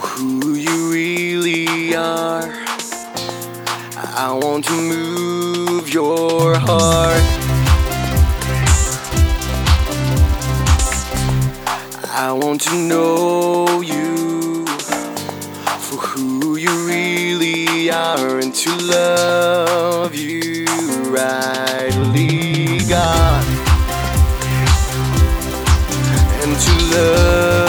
who you really are. I want to move your heart. I want to know you for who you really are and to love you rightly, God, and to love.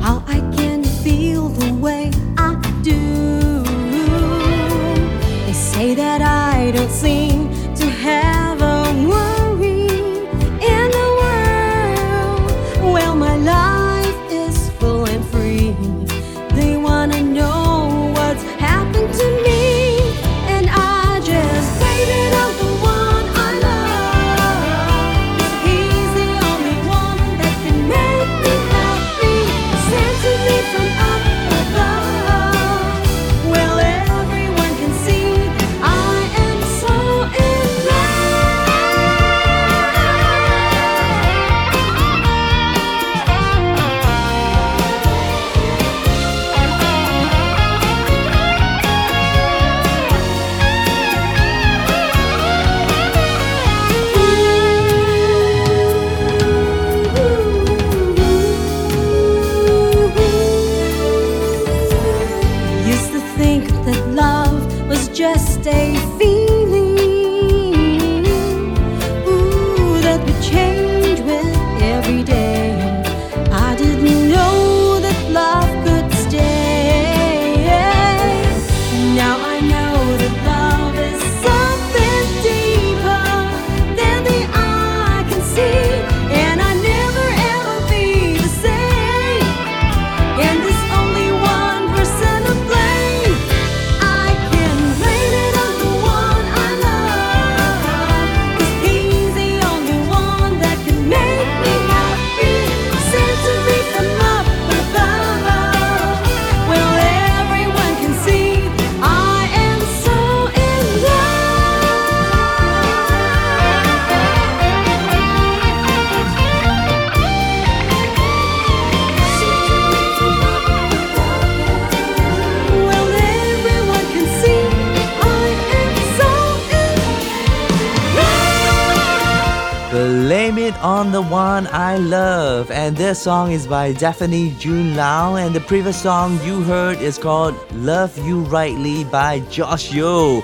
好爱 the one I love. And this song is by Daphne June Lau. And the previous song you heard is called Love You Rightly by Josh Yo.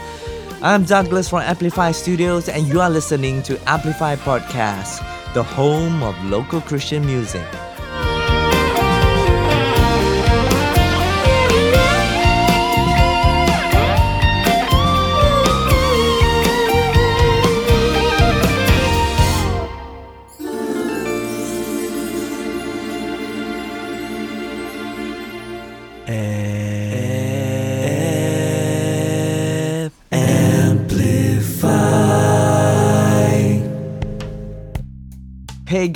I'm Douglas from Amplify Studios, and you are listening to Amplify Podcast, the home of local Christian music.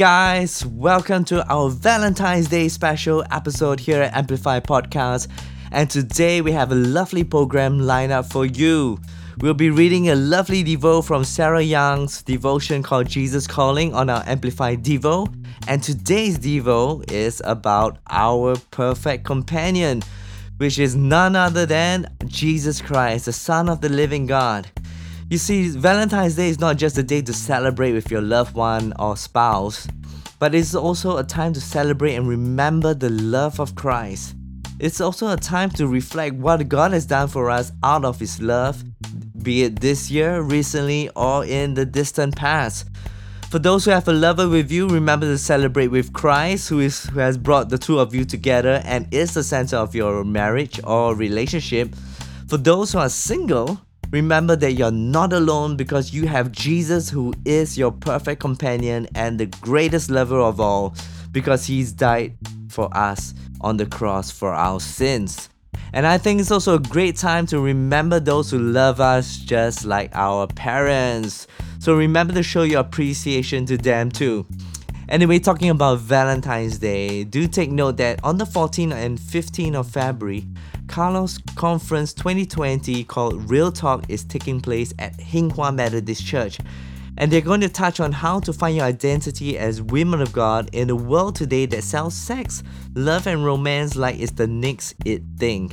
Guys, welcome to our Valentine's Day special episode here at Amplify Podcast. And today we have a lovely program lined up for you. We'll be reading a lovely Devo from Sarah Young's devotion called Jesus Calling on our Amplify Devo. And today's Devo is about our perfect companion, which is none other than Jesus Christ, the Son of the living God. You see, Valentine's Day is not just a day to celebrate with your loved one or spouse, but it's also a time to celebrate and remember the love of Christ. It's also a time to reflect what God has done for us out of His love, be it this year, recently, or in the distant past. For those who have a lover with you, remember to celebrate with Christ, who is who has brought the two of you together and is the center of your marriage or relationship. For those who are single, remember that you're not alone because you have Jesus, who is your perfect companion and the greatest lover of all, because He's died for us on the cross for our sins. And I think it's also a great time to remember those who love us just like our parents. So remember to show your appreciation to them too. Anyway, talking about Valentine's Day, do take note that on the 14th and 15th of February, Carlos Conference 2020 called Real Talk is taking place at Hinghwa Methodist Church. And they're going to touch on how to find your identity as women of God in a world today that sells sex, love, and romance like it's the next it thing.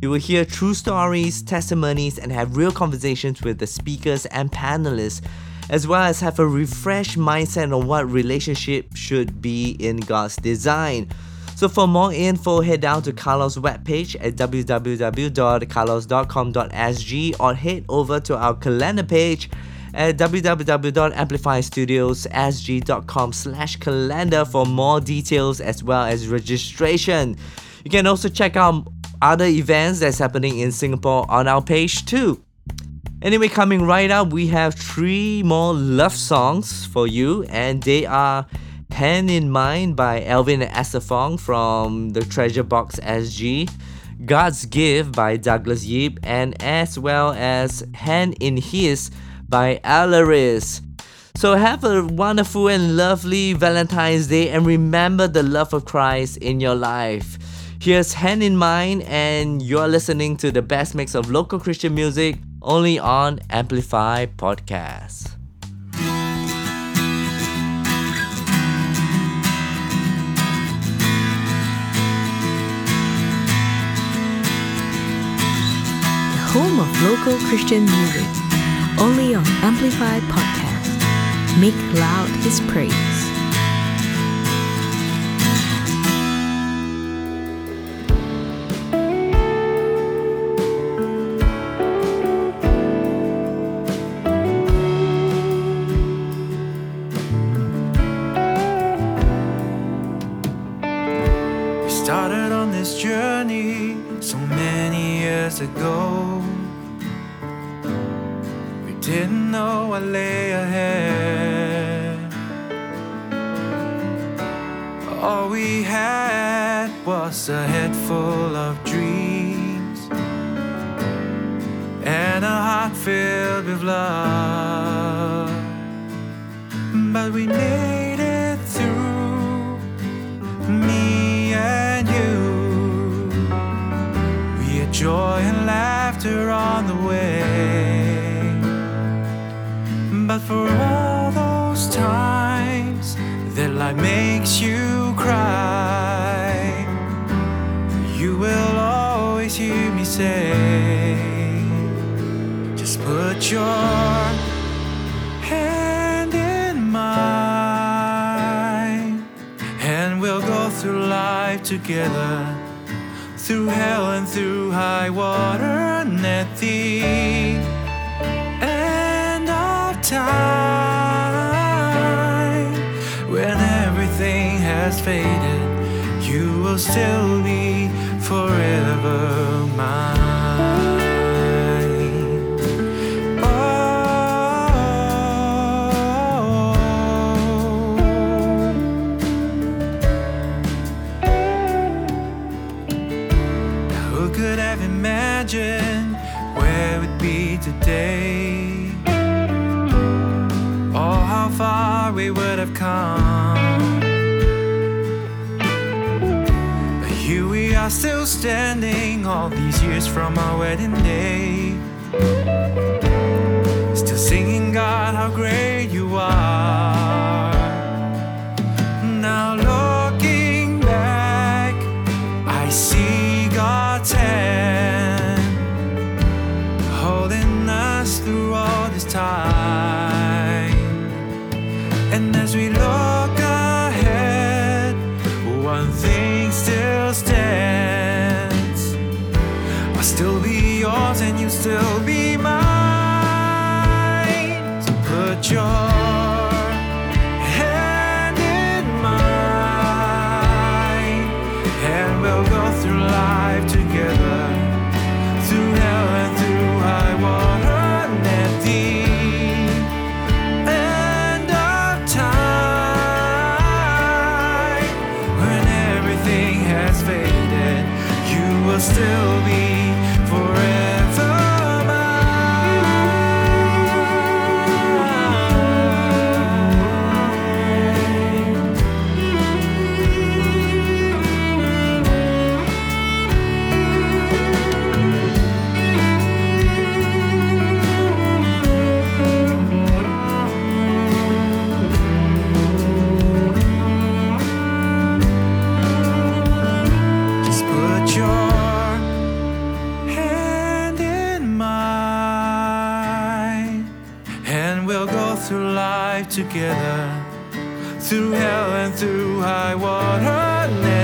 You will hear true stories, testimonies, and have real conversations with the speakers and panelists, as well as have a refreshed mindset on what relationship should be in God's design. So for more info, head down to Carlos' webpage at www.carlos.com.sg or head over to our calendar page at www.amplifystudiossg.com slash calendar for more details as well as registration. You can also check out other events that's happening in Singapore on our page too. Anyway, coming right up, we have three more love songs for you, and they are Hand in Mine by Elvin and Esther Fong from the Treasure Box SG, God's Gift by Douglas Yip, and as well as Hand in His by Alaris. So have a wonderful and lovely Valentine's Day and remember the love of Christ in your life. Here's Hand in Mine, and you're listening to the best mix of local Christian music only on Amplify Podcast. home of local Christian music, only on Amplify Podcast. Make loud his praise. We started on this journey so many years ago lay ahead. All we had was a head full of dreams and a heart filled with love. For all those times that life makes you cry, you will always hear me say, just put your hand in mine, and we'll go through life together through hell and through high water and at the time. When everything has faded you will still be forever we would have come. But here we are still standing all these years from our wedding day. Still singing, God, how great you are. Life together, through hell and through high the end of time, when everything has faded, you will still be and we'll go through life together, through hell and through high water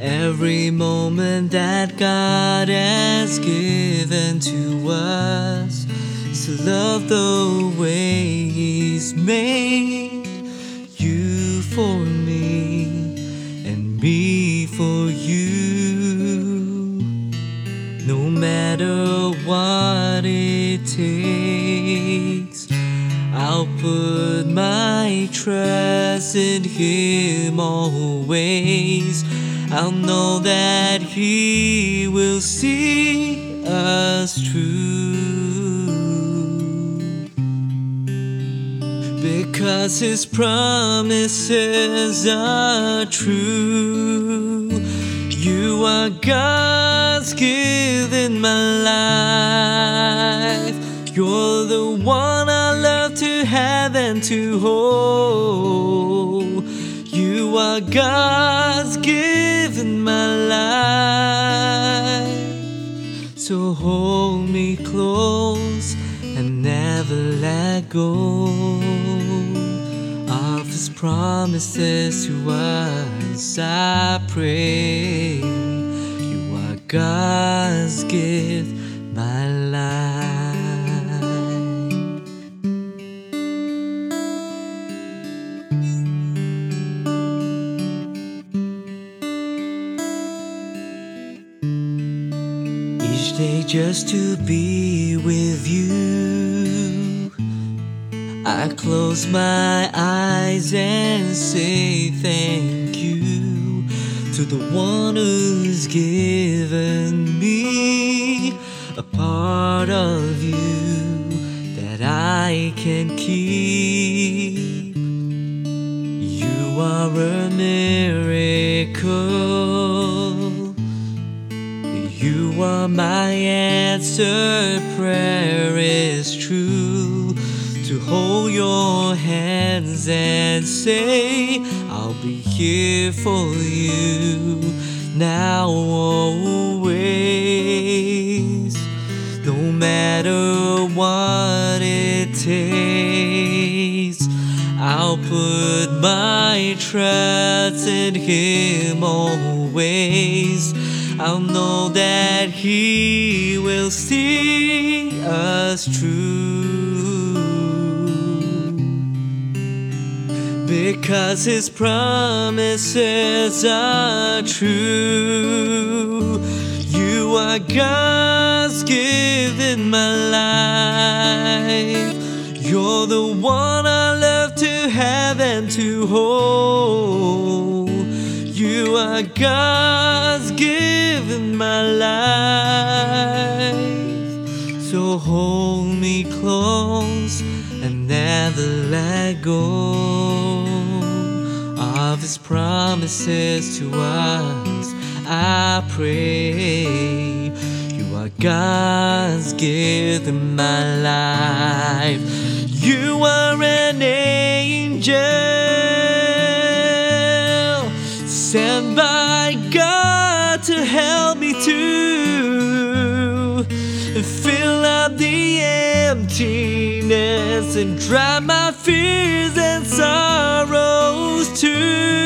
Every moment that God has given to us to love the way He's made you for me and me for you. No matter what it takes, I'll put my trust in Him always. I'll know that He will see us through. Because His promises are true. You are God's gift in my life. You're the one I love to have and to hold. You are God's gift in my life. So hold me close and never let go of His promises to us. I pray you are God's gift, just to be with you. I close my eyes and say thank you to the one who's given me a part of you that I can keep. You are a miracle. Are my answer. Prayer is true. To hold your hands and say, I'll be here for you now, always. No matter what it takes, I'll put my trust in Him always. I'll know that He will see us through. Because His promises are true. You are God's gift in my life. You're the one I love to have and to hold. You are God's gift my life. So hold me close and never let go of His promises to us. I pray you are God's gift in my life. You are an angel sent by and dry my fears and sorrows too.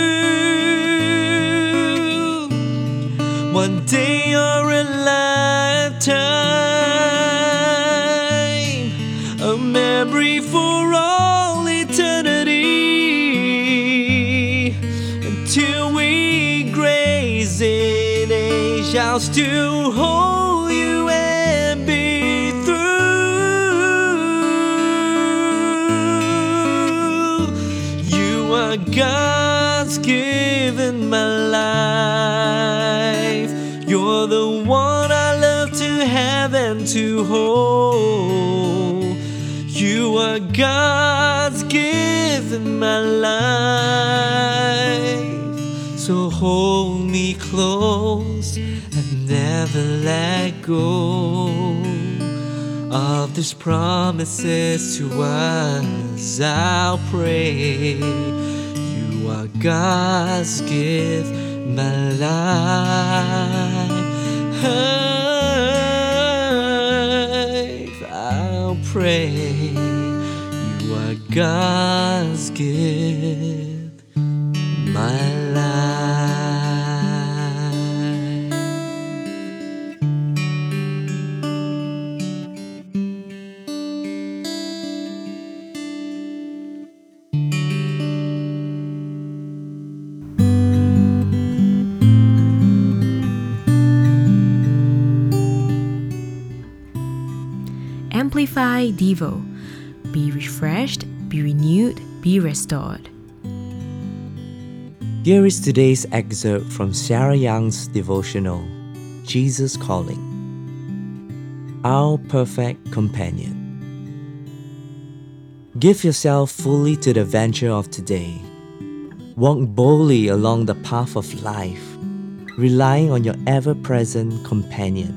God's gift in my life. So hold me close and never let go of these promises to us. I'll pray you are God's gift, my life. I'll pray God's gift, my life. Amplify Devo. Be refreshed be renewed, be restored. Here is today's excerpt from Sarah Young's devotional, Jesus Calling. Our perfect companion. Give yourself fully to the venture of today. Walk boldly along the path of life, relying on your ever present companion.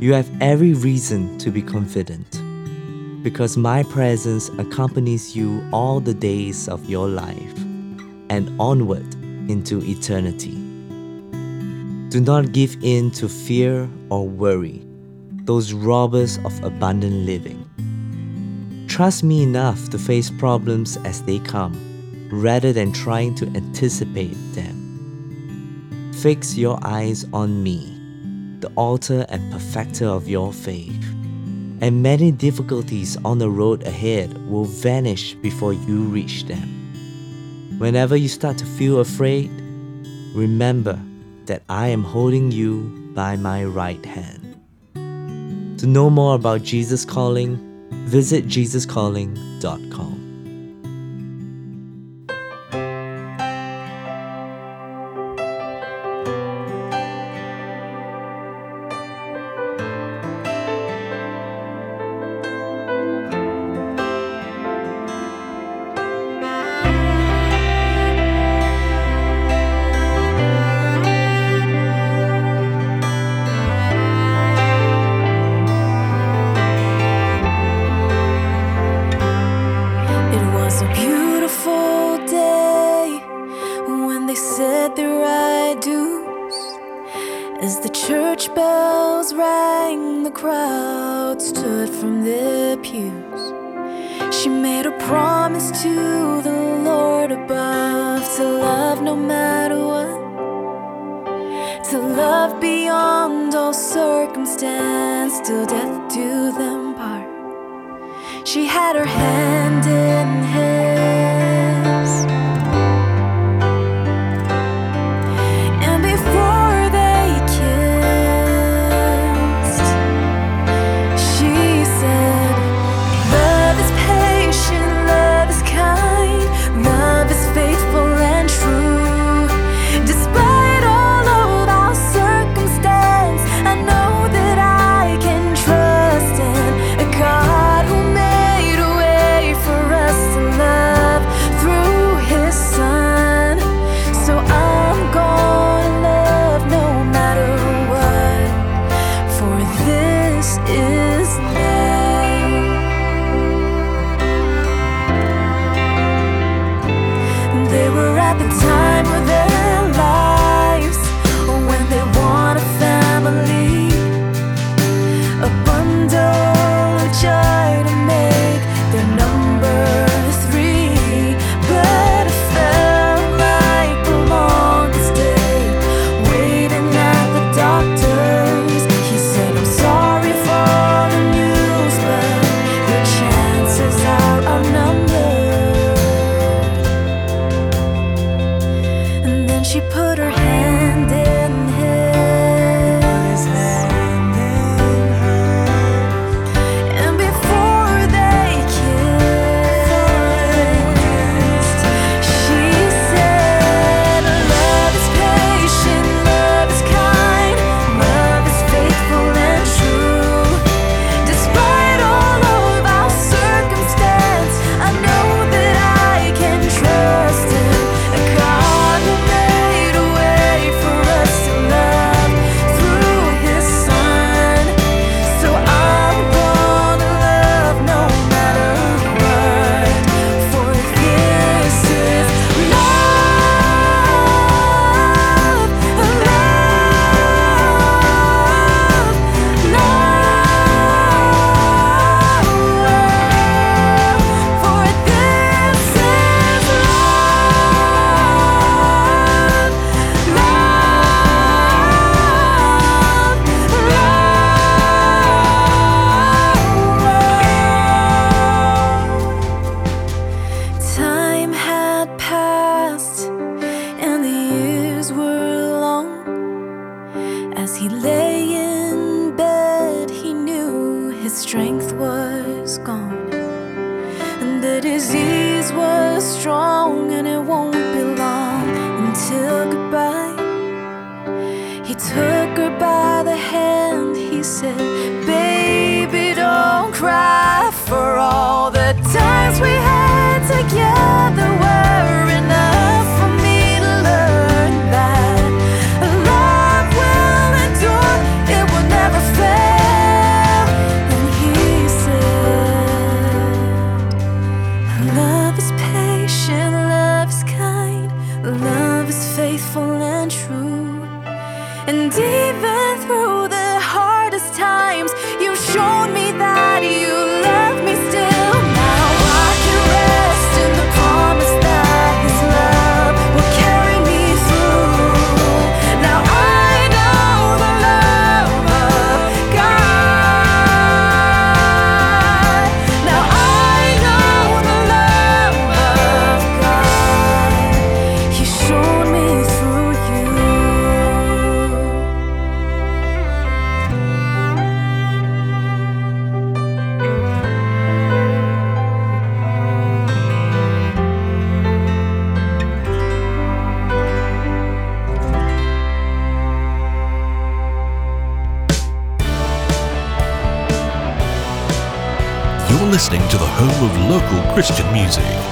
You have every reason to be confident, because my presence accompanies you all the days of your life and onward into eternity. Do not give in to fear or worry, those robbers of abundant living. Trust me enough to face problems as they come, rather than trying to anticipate them. Fix your eyes on me, the author and perfecter of your faith, Mm. and many difficulties on the road ahead will vanish before you reach them. Whenever you start to feel afraid, remember that I am holding you by my right hand. To know more about Jesus Calling, visit jesuscalling.com. He took her by the hand, he said, Baby, don't cry for all the times we had. Christian music.